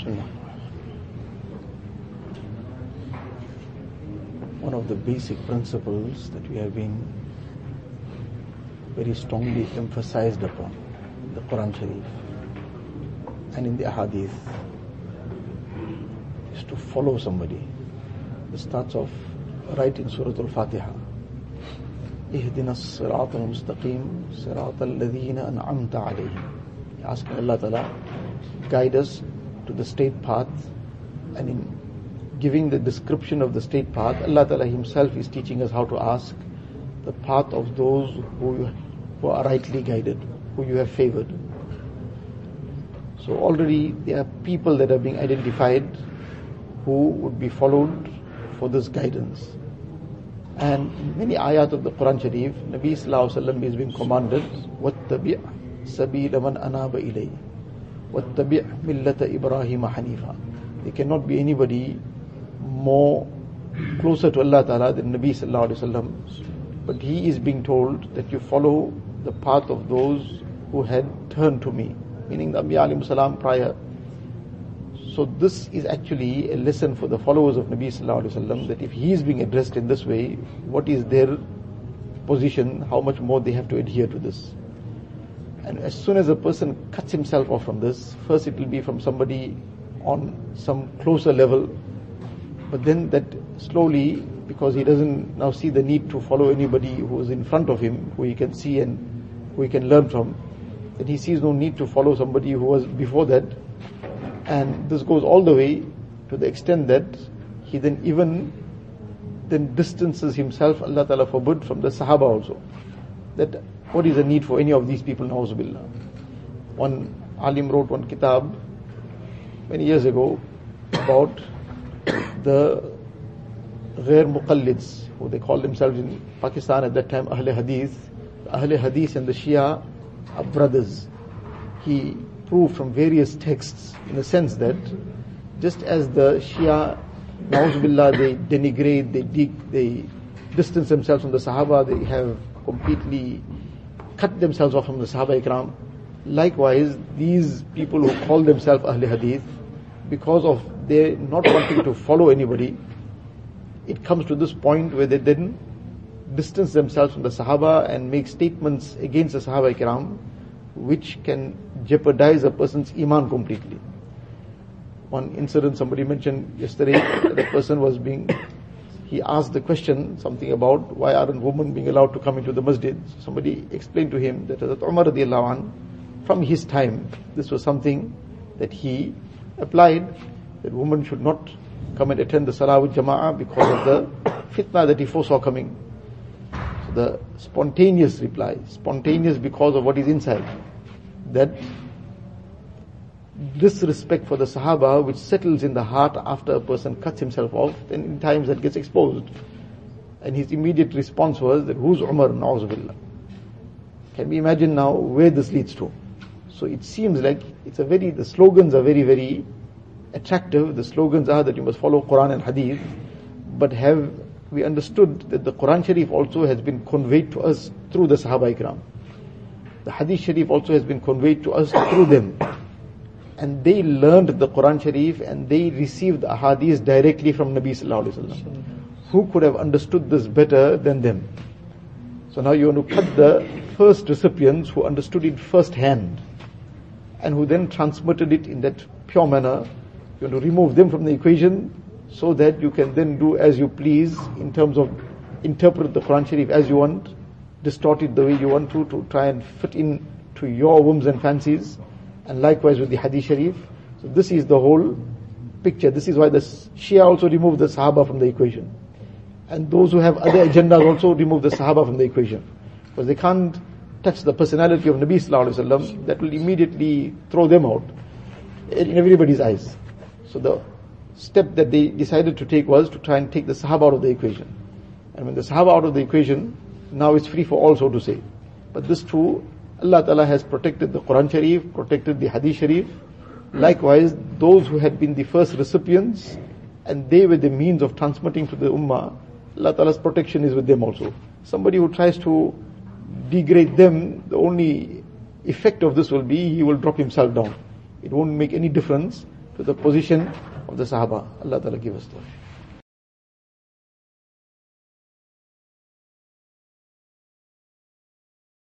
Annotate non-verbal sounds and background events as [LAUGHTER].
Bismillah. One of the basic principles that we have been very strongly emphasized upon in the Quran Sharif and in the Ahadith is to follow somebody. It starts off right in Surah Al-Fatiha. اهدنا الصراط المستقيم صراط الذين أنعمت عليهم asking Allah Ta'ala guide us to the straight path and in giving the description of the straight path Allah Ta'ala himself is teaching us how to ask the path of those who, who are rightly guided who you have favored so already there are people that are being identified who would be followed for this guidance and in many ayat of the Quran Sharif, Nabi Sallallahu Alaihi Wasallam is being commanded, وَاتَّبِعْ سَبِيلَ مَنْ أَنَابَ إِلَيْهِ وَاتَّبِعْ مِلَّةَ إِبْرَاهِيمَ حَنِيفًا There cannot be anybody more closer to Allah Ta'ala than Nabi Sallallahu Alaihi Wasallam. But he is being told that you follow the path of those who had turned to me, meaning the Anbiya alayhi salam prior. So this is actually a lesson for the followers of Nabi Sallallahu Alaihi Wasallam that if he is being addressed in this way, what is their position, how much more they have to adhere to this. And as soon as a person cuts himself off from this, first it will be from somebody on some closer level, but then that slowly, because he doesn't now see the need to follow anybody who is in front of him, who he can see and who he can learn from, then he sees no need to follow somebody who was before that, and this goes all the way to the extent that he then even then distances himself, Allah Ta'ala forbid, from the Sahaba also. That what is the need for any of these people, Nauzubillah. One alim wrote one kitab many years ago about the ghair muqallids, who they call themselves in Pakistan at that time Ahle Hadith. Ahle Hadith and the Shia are brothers. He proved from various texts in the sense that just as the Shia, Nauzubillah, they denigrate, they, dig, they distance themselves from the Sahaba, they have completely cut themselves off from the Sahaba Ikram. Likewise, these people who call themselves Ahle Hadith, because of their not wanting to follow anybody, it comes to this point where they then distance themselves from the Sahaba and make statements against the Sahaba Ikram, which can jeopardize a person's iman completely. One incident somebody mentioned yesterday [COUGHS] the person was being, he asked the question, something about why aren't women being allowed to come into the masjid. Somebody explained to him that Hazrat Umar radiallahu anh, from his time, this was something that he applied, that women should not come and attend the salah with jama'ah because of the fitna that he foresaw coming. So the spontaneous reply, spontaneous because of what is inside, that disrespect for the Sahaba which settles in the heart after a person cuts himself off, then in times that gets exposed. And his immediate response was that who's Umar Na'uzubillah? Can we imagine now where this leads to? So it seems like it's a very, the slogans are very, very attractive. The slogans are that you must follow Quran and Hadith, but have we understood that the Quran Sharif also has been conveyed to us through the Sahaba Ikram. The Hadith Sharif also has been conveyed to us through them. And they learned the Quran Sharif and they received the Ahadith directly from Nabi Sallallahu Alaihi Wasallam. Who could have understood this better than them? So now you want to cut the first recipients who understood it first hand and who then transmitted it in that pure manner. You want to remove them from the equation so that you can then do as you please in terms of interpret the Quran Sharif as you want, distort it the way you want to, to try and fit in to your whims and fancies, and likewise with the Hadith Sharif. So this is the whole picture. This is why the Shia also removed the Sahaba from the equation. And those who have other agendas also remove the Sahaba from the equation. Because they can't touch the personality of Nabi Sallallahu Alaihi Wasallam, that will immediately throw them out in everybody's eyes. So the step that they decided to take was to try and take the Sahaba out of the equation. And when the Sahaba out of the equation, now it's free for all, so to say. But this too, Allah Ta'ala has protected the Quran Sharif, protected the Hadith Sharif. Likewise, those who had been the first recipients, and they were the means of transmitting to the Ummah, Allah Ta'ala's protection is with them also. Somebody who tries to degrade them, the only effect of this will be he will drop himself down. It won't make any difference to the position of the Sahaba. Allah Ta'ala give us that.